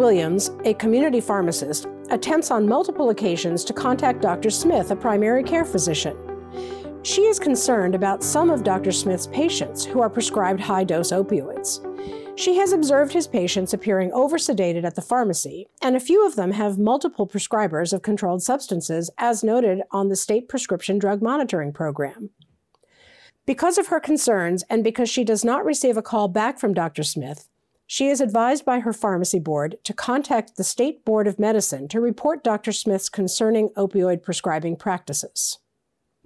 Williams, a community pharmacist, attempts on multiple occasions to contact Dr. Smith, a primary care physician. She is concerned about some of Dr. Smith's patients who are prescribed high dose opioids. She has observed his patients appearing oversedated at the pharmacy, and a few of them have multiple prescribers of controlled substances, as noted on the state prescription drug monitoring program. Because of her concerns and because she does not receive a call back from Dr. Smith, she is advised by her pharmacy board to contact the State Board of Medicine to report Dr. Smith's concerning opioid prescribing practices.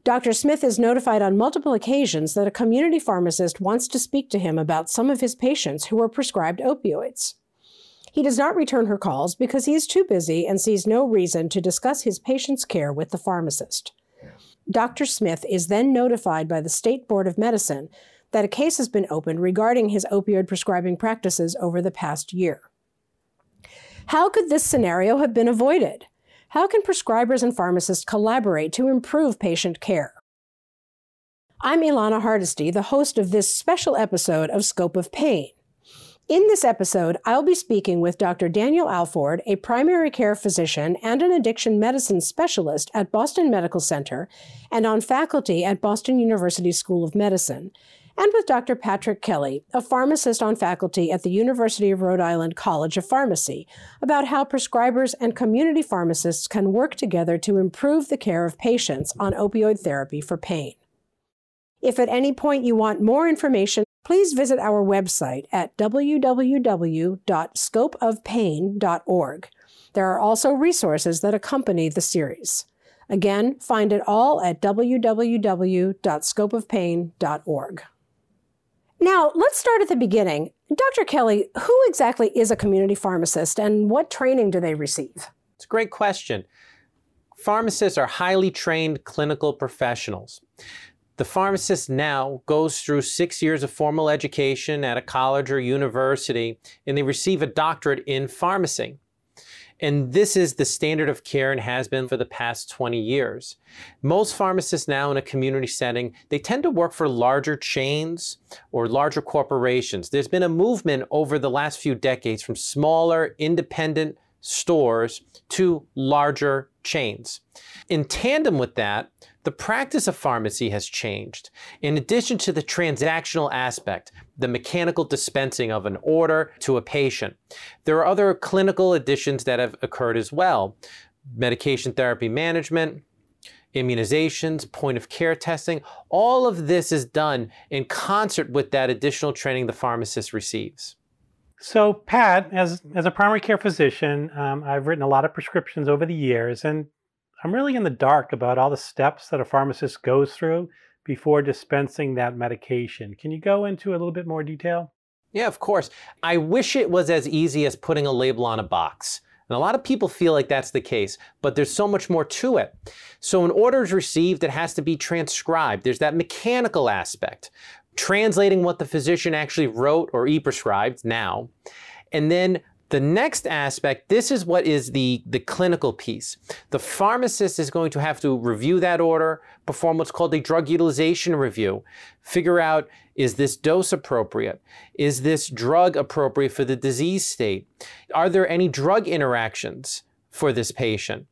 Dr. Smith is notified on multiple occasions that a community pharmacist wants to speak to him about some of his patients who are prescribed opioids. He does not return her calls because he is too busy and sees no reason to discuss his patient's care with the pharmacist. Dr. Smith is then notified by the State Board of Medicine that a case has been opened regarding his opioid prescribing practices over the past year. How could this scenario have been avoided? How can prescribers and pharmacists collaborate to improve patient care? I'm Ilana Hardesty, the host of this special episode of Scope of Pain. In this episode, I'll be speaking with Dr. Daniel Alford, a primary care physician and an addiction medicine specialist at Boston Medical Center and on faculty at Boston University School of Medicine, and with Dr. Patrick Kelly, a pharmacist on faculty at the University of Rhode Island College of Pharmacy, about how prescribers and community pharmacists can work together to improve the care of patients on opioid therapy for pain. If at any point you want more information, please visit our website at www.scopeofpain.org. There are also resources that accompany the series. Again, find it all at www.scopeofpain.org. Now, let's start at the beginning. Dr. Kelly, who exactly is a community pharmacist and what training do they receive? It's a great question. Pharmacists are highly trained clinical professionals. The pharmacist now goes through six years of formal education at a college or university, and they receive a doctorate in pharmacy. And this is the standard of care and has been for the past 20 years. Most pharmacists now in a community setting, they tend to work for larger chains or larger corporations. There's been a movement over the last few decades from smaller independent stores to larger chains. In tandem with that, the practice of pharmacy has changed. In addition to the transactional aspect, the mechanical dispensing of an order to a patient, there are other clinical additions that have occurred as well. Medication therapy management, immunizations, point of care testing, all of this is done in concert with that additional training the pharmacist receives. So, Pat, as, as a primary care physician, um, I've written a lot of prescriptions over the years, and I'm really in the dark about all the steps that a pharmacist goes through before dispensing that medication. Can you go into a little bit more detail? Yeah, of course. I wish it was as easy as putting a label on a box. And a lot of people feel like that's the case, but there's so much more to it. So, an order is received, it has to be transcribed. There's that mechanical aspect, translating what the physician actually wrote or e prescribed now. And then the next aspect, this is what is the, the clinical piece. The pharmacist is going to have to review that order, perform what's called a drug utilization review, figure out is this dose appropriate? Is this drug appropriate for the disease state? Are there any drug interactions for this patient?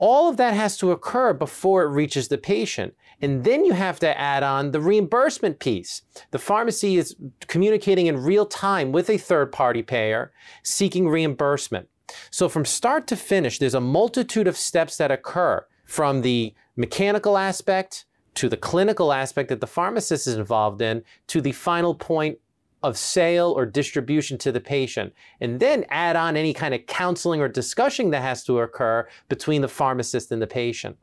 All of that has to occur before it reaches the patient. And then you have to add on the reimbursement piece. The pharmacy is communicating in real time with a third party payer seeking reimbursement. So from start to finish, there's a multitude of steps that occur from the mechanical aspect to the clinical aspect that the pharmacist is involved in to the final point of sale or distribution to the patient, and then add on any kind of counseling or discussion that has to occur between the pharmacist and the patient.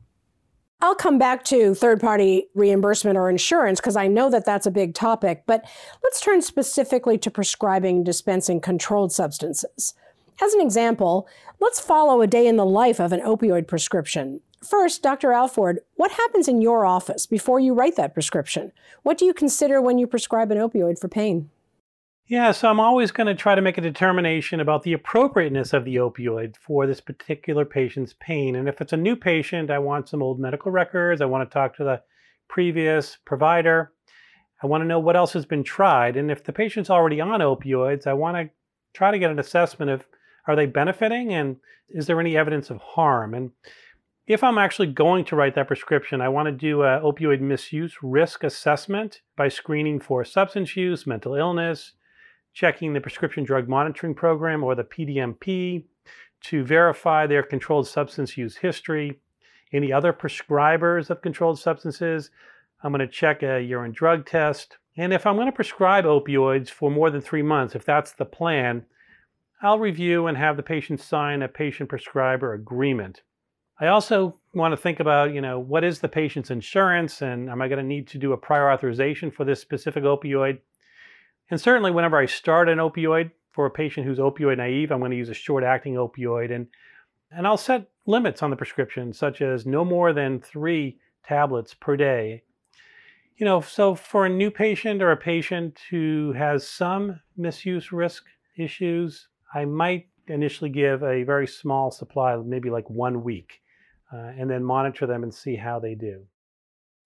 I'll come back to third party reimbursement or insurance because I know that that's a big topic, but let's turn specifically to prescribing dispensing controlled substances. As an example, let's follow a day in the life of an opioid prescription. First, Dr. Alford, what happens in your office before you write that prescription? What do you consider when you prescribe an opioid for pain? Yeah, so I'm always going to try to make a determination about the appropriateness of the opioid for this particular patient's pain. And if it's a new patient, I want some old medical records. I want to talk to the previous provider. I want to know what else has been tried. And if the patient's already on opioids, I want to try to get an assessment of Are they benefiting? And is there any evidence of harm? And if I'm actually going to write that prescription, I want to do a opioid misuse risk assessment by screening for substance use, mental illness, checking the prescription drug monitoring program or the PDMP to verify their controlled substance use history, any other prescribers of controlled substances. I'm going to check a urine drug test. And if I'm going to prescribe opioids for more than three months, if that's the plan, I'll review and have the patient sign a patient prescriber agreement. I also want to think about, you know, what is the patient's insurance and am I going to need to do a prior authorization for this specific opioid? And certainly whenever I start an opioid for a patient who's opioid naive, I'm going to use a short acting opioid and and I'll set limits on the prescription such as no more than 3 tablets per day. You know, so for a new patient or a patient who has some misuse risk issues, I might initially give a very small supply, maybe like one week uh, and then monitor them and see how they do.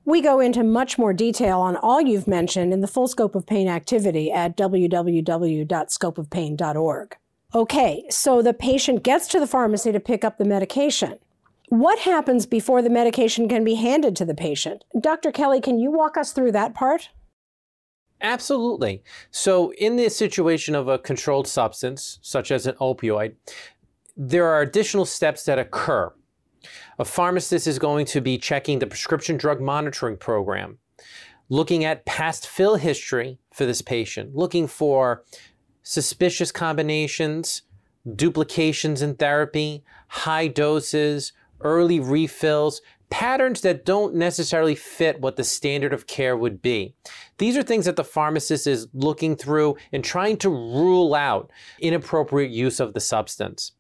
We go into much more detail on all you've mentioned in the full scope of pain activity at www.scopeofpain.org. Okay, so the patient gets to the pharmacy to pick up the medication. What happens before the medication can be handed to the patient? Dr. Kelly, can you walk us through that part? Absolutely. So, in the situation of a controlled substance, such as an opioid, there are additional steps that occur. A pharmacist is going to be checking the prescription drug monitoring program, looking at past fill history for this patient, looking for suspicious combinations, duplications in therapy, high doses, early refills, patterns that don't necessarily fit what the standard of care would be. These are things that the pharmacist is looking through and trying to rule out inappropriate use of the substance.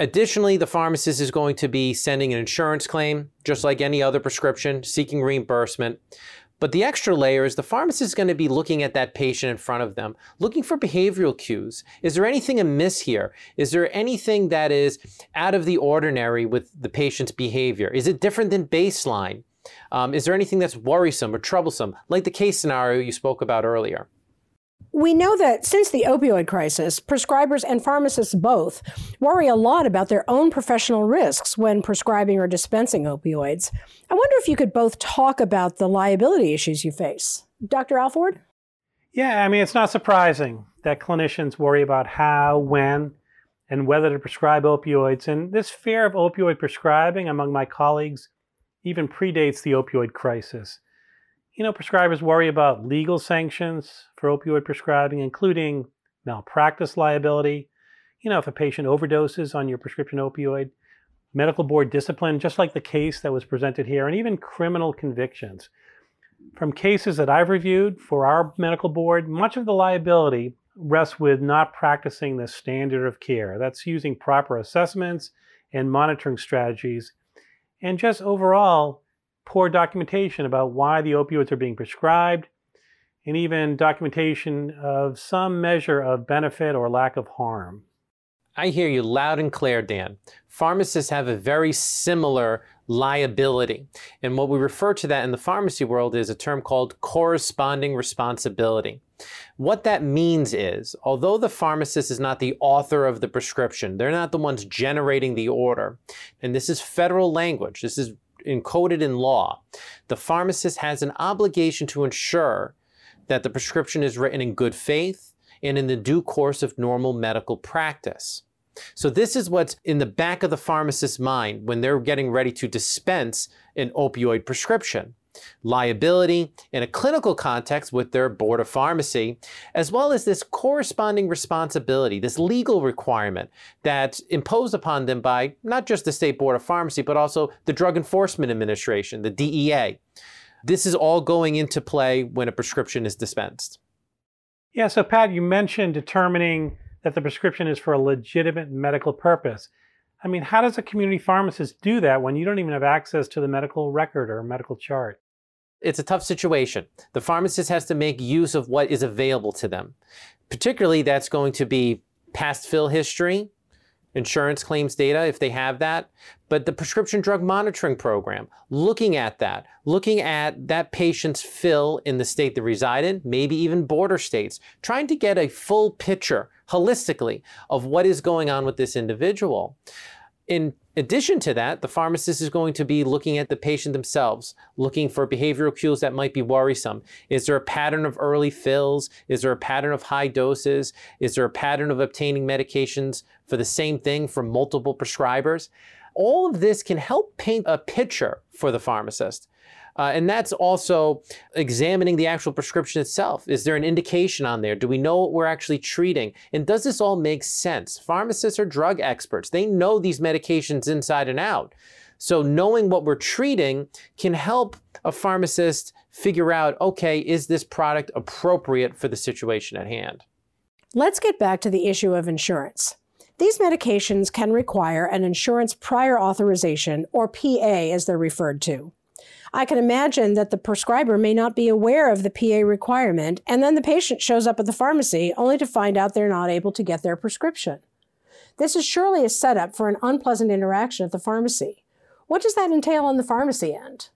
Additionally, the pharmacist is going to be sending an insurance claim, just like any other prescription, seeking reimbursement. But the extra layer is the pharmacist is going to be looking at that patient in front of them, looking for behavioral cues. Is there anything amiss here? Is there anything that is out of the ordinary with the patient's behavior? Is it different than baseline? Um, is there anything that's worrisome or troublesome, like the case scenario you spoke about earlier? We know that since the opioid crisis, prescribers and pharmacists both worry a lot about their own professional risks when prescribing or dispensing opioids. I wonder if you could both talk about the liability issues you face. Dr. Alford? Yeah, I mean, it's not surprising that clinicians worry about how, when, and whether to prescribe opioids. And this fear of opioid prescribing among my colleagues even predates the opioid crisis you know, prescribers worry about legal sanctions for opioid prescribing, including malpractice liability. You know, if a patient overdoses on your prescription opioid, medical board discipline, just like the case that was presented here, and even criminal convictions. From cases that I've reviewed for our medical board, much of the liability rests with not practicing the standard of care. That's using proper assessments and monitoring strategies, and just overall poor documentation about why the opioids are being prescribed, and even documentation of some measure of benefit or lack of harm. I hear you loud and clear, Dan. Pharmacists have a very similar liability. And what we refer to that in the pharmacy world is a term called corresponding responsibility. What that means is, although the pharmacist is not the author of the prescription, they're not the ones generating the order, and this is federal language, this is encoded in law, the pharmacist has an obligation to ensure that the prescription is written in good faith and in the due course of normal medical practice. So, this is what's in the back of the pharmacist's mind when they're getting ready to dispense an opioid prescription liability in a clinical context with their board of pharmacy, as well as this corresponding responsibility, this legal requirement that's imposed upon them by not just the state board of pharmacy, but also the Drug Enforcement Administration, the DEA. This is all going into play when a prescription is dispensed. Yeah, so Pat, you mentioned determining that the prescription is for a legitimate medical purpose. I mean, how does a community pharmacist do that when you don't even have access to the medical record or medical chart? It's a tough situation. The pharmacist has to make use of what is available to them. Particularly, that's going to be past fill history, insurance claims data if they have that, but the prescription drug monitoring program, looking at that, looking at that patient's fill in the state they reside in, maybe even border states, trying to get a full picture holistically of what is going on with this individual. In addition to that, the pharmacist is going to be looking at the patient themselves, looking for behavioral cues that might be worrisome. Is there a pattern of early fills? Is there a pattern of high doses? Is there a pattern of obtaining medications for the same thing from multiple prescribers? All of this can help paint a picture for the pharmacist. Uh, and that's also examining the actual prescription itself. Is there an indication on there? Do we know what we're actually treating? And does this all make sense? Pharmacists are drug experts, they know these medications inside and out. So, knowing what we're treating can help a pharmacist figure out okay, is this product appropriate for the situation at hand? Let's get back to the issue of insurance. These medications can require an insurance prior authorization, or PA as they're referred to. I can imagine that the prescriber may not be aware of the PA requirement, and then the patient shows up at the pharmacy only to find out they're not able to get their prescription. This is surely a setup for an unpleasant interaction at the pharmacy. What does that entail on the pharmacy end?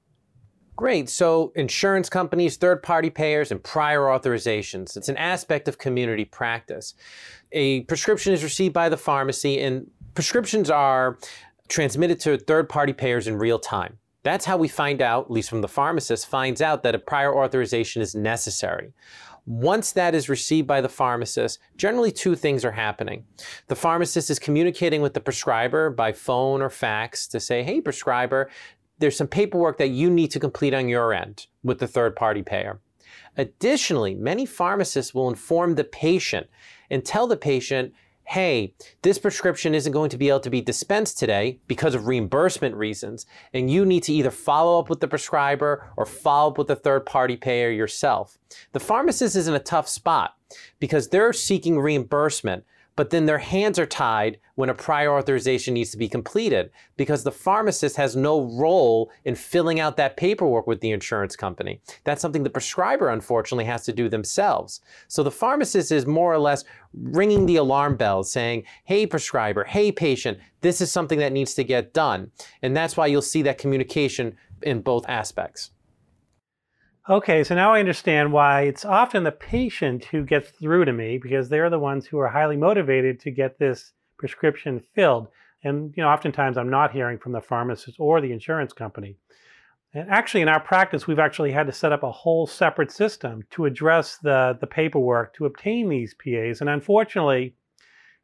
Great. So, insurance companies, third party payers, and prior authorizations. It's an aspect of community practice. A prescription is received by the pharmacy, and prescriptions are transmitted to third party payers in real time. That's how we find out, at least from the pharmacist, finds out that a prior authorization is necessary. Once that is received by the pharmacist, generally two things are happening. The pharmacist is communicating with the prescriber by phone or fax to say, hey, prescriber, there's some paperwork that you need to complete on your end with the third party payer. Additionally, many pharmacists will inform the patient and tell the patient, hey, this prescription isn't going to be able to be dispensed today because of reimbursement reasons, and you need to either follow up with the prescriber or follow up with the third party payer yourself. The pharmacist is in a tough spot because they're seeking reimbursement but then their hands are tied when a prior authorization needs to be completed because the pharmacist has no role in filling out that paperwork with the insurance company. That's something the prescriber, unfortunately, has to do themselves. So the pharmacist is more or less ringing the alarm bells saying, hey, prescriber, hey, patient, this is something that needs to get done. And that's why you'll see that communication in both aspects. Okay, so now I understand why it's often the patient who gets through to me because they're the ones who are highly motivated to get this prescription filled. And you know, oftentimes I'm not hearing from the pharmacist or the insurance company. And actually, in our practice, we've actually had to set up a whole separate system to address the, the paperwork to obtain these PAs. And unfortunately,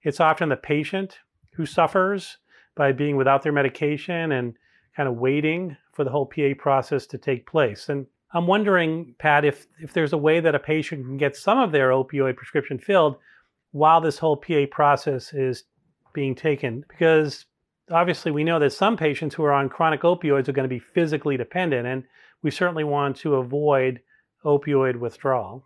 it's often the patient who suffers by being without their medication and kind of waiting for the whole PA process to take place. And I'm wondering, Pat, if, if there's a way that a patient can get some of their opioid prescription filled while this whole PA process is being taken. Because obviously, we know that some patients who are on chronic opioids are going to be physically dependent, and we certainly want to avoid opioid withdrawal.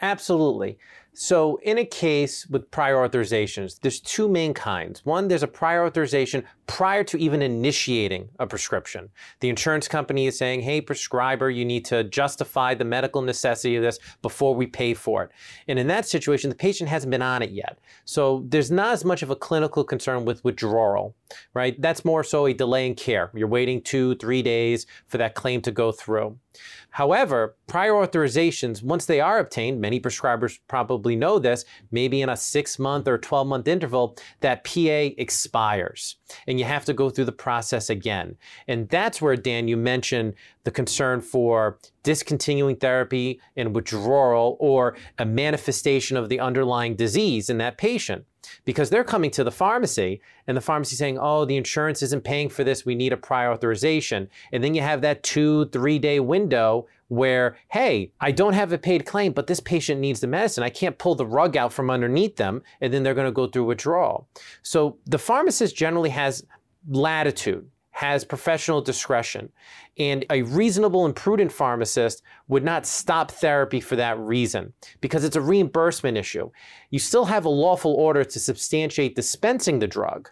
Absolutely. So, in a case with prior authorizations, there's two main kinds. One, there's a prior authorization prior to even initiating a prescription. The insurance company is saying, hey, prescriber, you need to justify the medical necessity of this before we pay for it. And in that situation, the patient hasn't been on it yet. So, there's not as much of a clinical concern with withdrawal, right? That's more so a delay in care. You're waiting two, three days for that claim to go through. However, prior authorizations, once they are obtained, many prescribers probably know this, maybe in a six month or 12 month interval, that PA expires and you have to go through the process again. And that's where, Dan, you mentioned the concern for discontinuing therapy and withdrawal or a manifestation of the underlying disease in that patient because they're coming to the pharmacy and the pharmacy saying, oh, the insurance isn't paying for this, we need a prior authorization. And then you have that two, three day window where, hey, I don't have a paid claim, but this patient needs the medicine. I can't pull the rug out from underneath them, and then they're going to go through withdrawal. So the pharmacist generally has latitude has professional discretion. And a reasonable and prudent pharmacist would not stop therapy for that reason because it's a reimbursement issue. You still have a lawful order to substantiate dispensing the drug.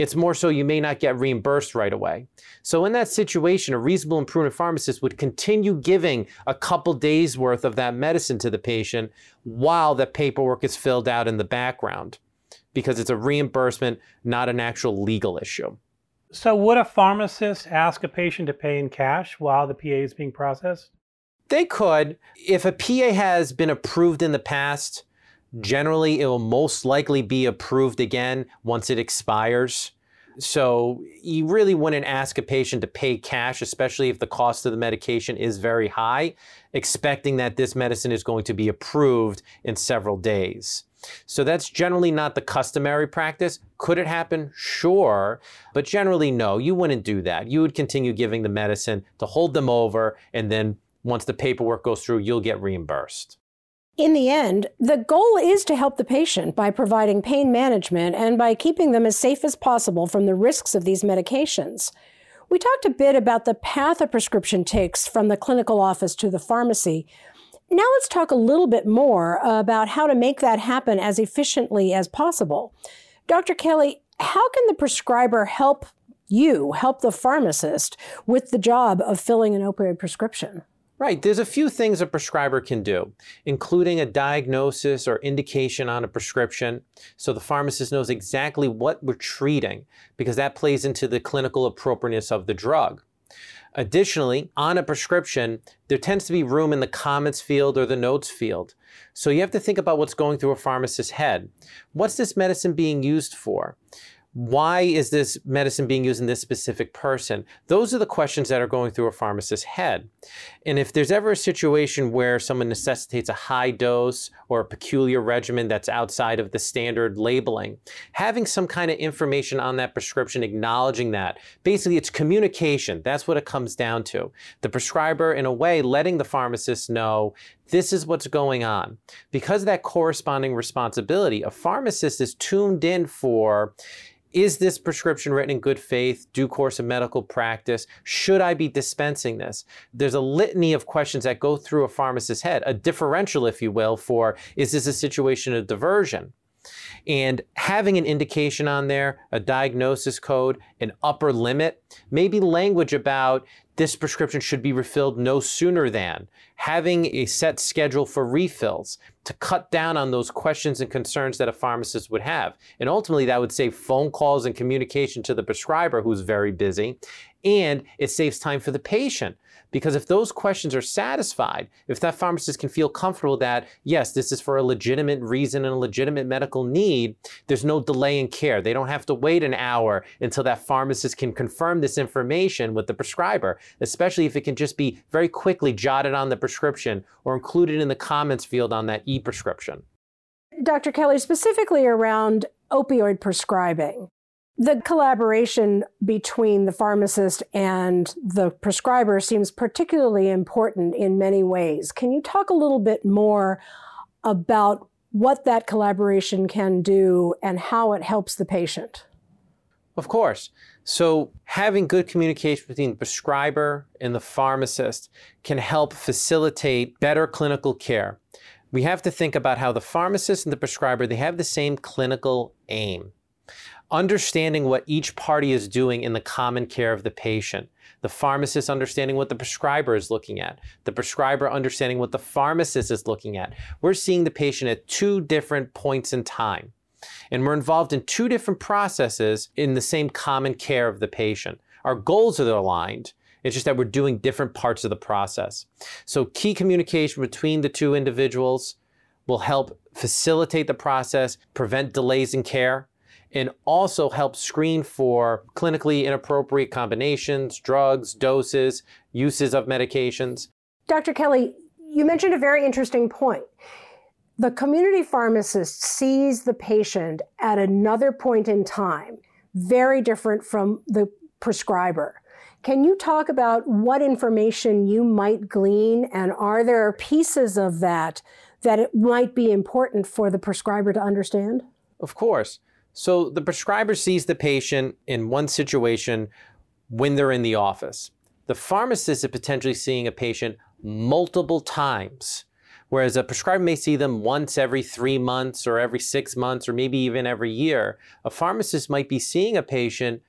It's more so you may not get reimbursed right away. So, in that situation, a reasonable and prudent pharmacist would continue giving a couple days worth of that medicine to the patient while the paperwork is filled out in the background. because it's a reimbursement, not an actual legal issue. So, would a pharmacist ask a patient to pay in cash while the PA is being processed? They could. If a PA has been approved in the past, Hmm. generally it will most likely be approved again once it expires. So you really wouldn't ask a patient to pay cash, especially if the cost of the medication is very high, expecting that this medicine is going to be approved in several days. So that's generally not the customary practice. Could it happen? Sure. But generally, no, you wouldn't do that. You would continue giving the medicine to hold them over, and then once the paperwork goes through, you'll get reimbursed. In the end, the goal is to help the patient by providing pain management and by keeping them as safe as possible from the risks of these medications. We talked a bit about the path a prescription takes from the clinical office to the pharmacy. Now let's talk a little bit more about how to make that happen as efficiently as possible. Dr. Kelly, how can the prescriber help you, help the pharmacist with the job of filling an opioid prescription? Right. There's a few things a prescriber can do, including a diagnosis or indication on a prescription. So the pharmacist knows exactly what we're treating because that plays into the clinical appropriateness of the drug. Additionally, on a prescription, there tends to be room in the comments field or the notes field. So you have to think about what's going through a pharmacist's head. What's this medicine being used for? Why is this medicine being used in this specific person? Those are the questions that are going through a pharmacist's head. And if there's ever a situation where someone necessitates a high dose or a peculiar regimen that's outside of the standard labeling, having some kind of information on that prescription acknowledging that, basically it's communication. That's what it comes down to. The prescriber, in a way, letting the pharmacist know this is what's going on. Because of that corresponding responsibility, a pharmacist is tuned in for is this prescription written in good faith, due course of medical practice? Should I be dispensing this? There's a litany of questions that go through a pharmacist's head, a differential, if you will, for is this a situation of diversion? And having an indication on there, a diagnosis code, an upper limit, maybe language about this prescription should be refilled no sooner than, having a set schedule for refills to cut down on those questions and concerns that a pharmacist would have. And ultimately, that would save phone calls and communication to the prescriber who's very busy, and it saves time for the patient because if those questions are satisfied, if that pharmacist can feel comfortable that, yes, this is for a legitimate reason and a legitimate medical need, there's no delay in care. They don't have to wait an hour until that pharmacist can confirm this information with the prescriber, especially if it can just be very quickly jotted on the prescription or included in the comments field on that e prescription. Dr. Kelly, specifically around opioid prescribing, the collaboration between the pharmacist and the prescriber seems particularly important in many ways. Can you talk a little bit more about what that collaboration can do and how it helps the patient? Of course. So, having good communication between the prescriber and the pharmacist can help facilitate better clinical care. We have to think about how the pharmacist and the prescriber, they have the same clinical aim understanding what each party is doing in the common care of the patient. The pharmacist understanding what the prescriber is looking at. The prescriber understanding what the pharmacist is looking at. We're seeing the patient at two different points in time. And we're involved in two different processes in the same common care of the patient. Our goals are aligned. It's just that we're doing different parts of the process. So, key communication between the two individuals will help facilitate the process, prevent delays in care, and also help screen for clinically inappropriate combinations, drugs, doses, uses of medications. Dr. Kelly, you mentioned a very interesting point. The community pharmacist sees the patient at another point in time, very different from the prescriber. Can you talk about what information you might glean, and are there pieces of that that it might be important for the prescriber to understand? Of course. So the prescriber sees the patient in one situation when they're in the office. The pharmacist is potentially seeing a patient multiple times, whereas a prescriber may see them once every three months or every six months or maybe even every year. A pharmacist might be seeing a patient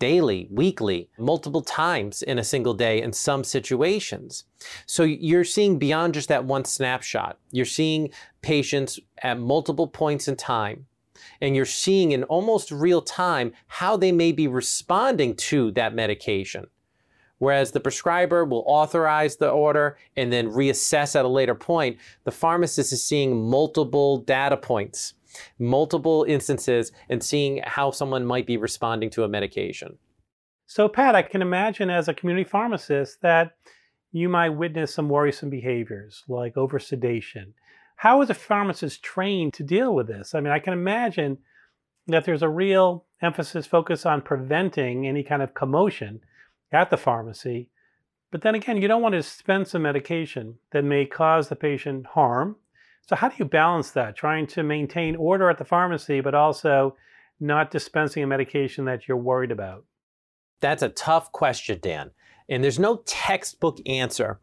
daily, weekly, multiple times in a single day in some situations. So you're seeing beyond just that one snapshot. You're seeing patients at multiple points in time and you're seeing in almost real time how they may be responding to that medication. Whereas the prescriber will authorize the order and then reassess at a later point, the pharmacist is seeing multiple data points, multiple instances, and seeing how someone might be responding to a medication. So, Pat, I can imagine as a community pharmacist that you might witness some worrisome behaviors like over sedation. How is a pharmacist trained to deal with this? I mean, I can imagine that there's a real emphasis focus on preventing any kind of commotion at the pharmacy. But then again, you don't want to dispense a medication that may cause the patient harm. So, how do you balance that? Trying to maintain order at the pharmacy, but also not dispensing a medication that you're worried about? That's a tough question, Dan. And there's no textbook answer.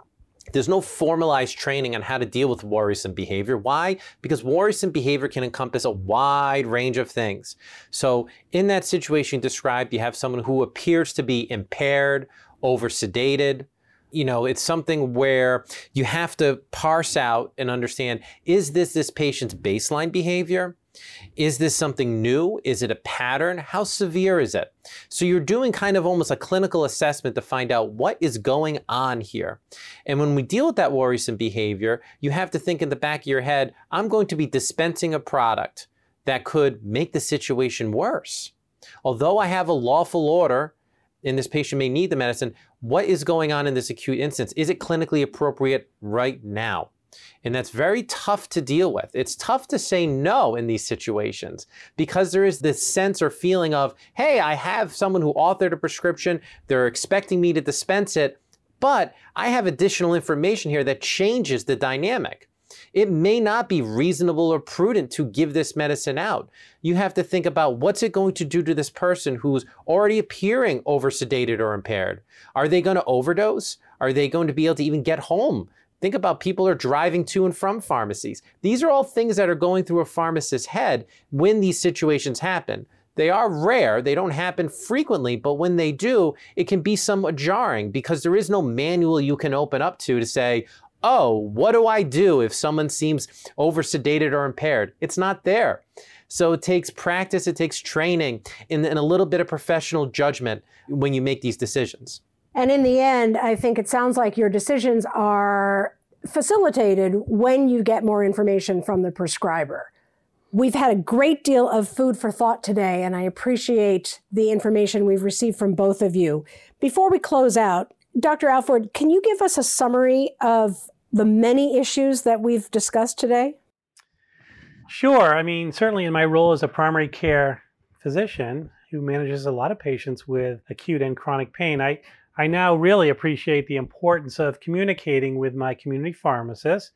There's no formalized training on how to deal with worrisome behavior. Why? Because worrisome behavior can encompass a wide range of things. So, in that situation described, you have someone who appears to be impaired, over sedated. You know, it's something where you have to parse out and understand is this this patient's baseline behavior? Is this something new? Is it a pattern? How severe is it? So you're doing kind of almost a clinical assessment to find out what is going on here. And when we deal with that worrisome behavior, you have to think in the back of your head, I'm going to be dispensing a product that could make the situation worse. Although I have a lawful order and this patient may need the medicine, what is going on in this acute instance? Is it clinically appropriate right now? And that's very tough to deal with. It's tough to say no in these situations because there is this sense or feeling of, hey, I have someone who authored a prescription, they're expecting me to dispense it, but I have additional information here that changes the dynamic. It may not be reasonable or prudent to give this medicine out. You have to think about what's it going to do to this person who's already appearing over sedated or impaired. Are they going to overdose? Are they going to be able to even get home? Think about people are driving to and from pharmacies. These are all things that are going through a pharmacist's head when these situations happen. They are rare, they don't happen frequently, but when they do, it can be somewhat jarring because there is no manual you can open up to to say, oh, what do I do if someone seems over sedated or impaired? It's not there. So it takes practice, it takes training, and, and a little bit of professional judgment when you make these decisions. And in the end, I think it sounds like your decisions are facilitated when you get more information from the prescriber. We've had a great deal of food for thought today, and I appreciate the information we've received from both of you. Before we close out, Dr. Alford, can you give us a summary of the many issues that we've discussed today? Sure. I mean, certainly in my role as a primary care physician who manages a lot of patients with acute and chronic pain, I, I now really appreciate the importance of communicating with my community pharmacist.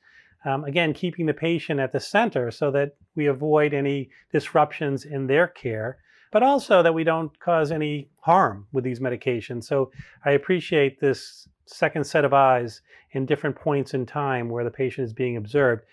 Um, again, keeping the patient at the center so that we avoid any disruptions in their care, but also that we don't cause any harm with these medications. So I appreciate this second set of eyes in different points in time where the patient is being observed.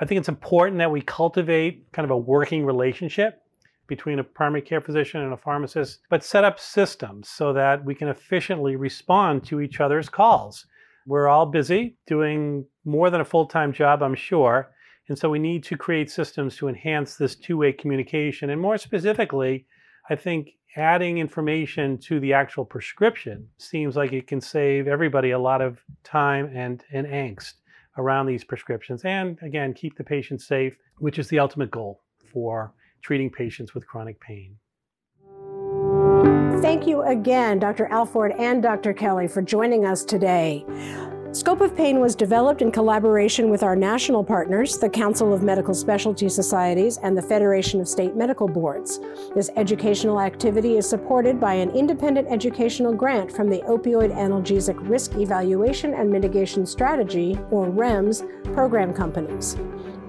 I think it's important that we cultivate kind of a working relationship between a primary care physician and a pharmacist, but set up systems so that we can efficiently respond to each other's calls. We're all busy doing more than a full time job, I'm sure. And so we need to create systems to enhance this two way communication. And more specifically, I think adding information to the actual prescription seems like it can save everybody a lot of time and, and angst around these prescriptions. And again, keep the patient safe, which is the ultimate goal for treating patients with chronic pain. Thank you again, Dr. Alford and Dr. Kelly, for joining us today. Scope of Pain was developed in collaboration with our national partners, the Council of Medical Specialty Societies and the Federation of State Medical Boards. This educational activity is supported by an independent educational grant from the Opioid Analgesic Risk Evaluation and Mitigation Strategy, or REMS, program companies.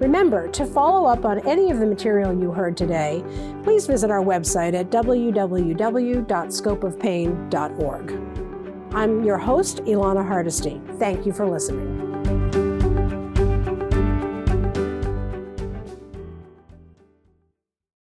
Remember, to follow up on any of the material you heard today, please visit our website at www.scopeofpain.org. I'm your host, Ilana Hardesty. Thank you for listening.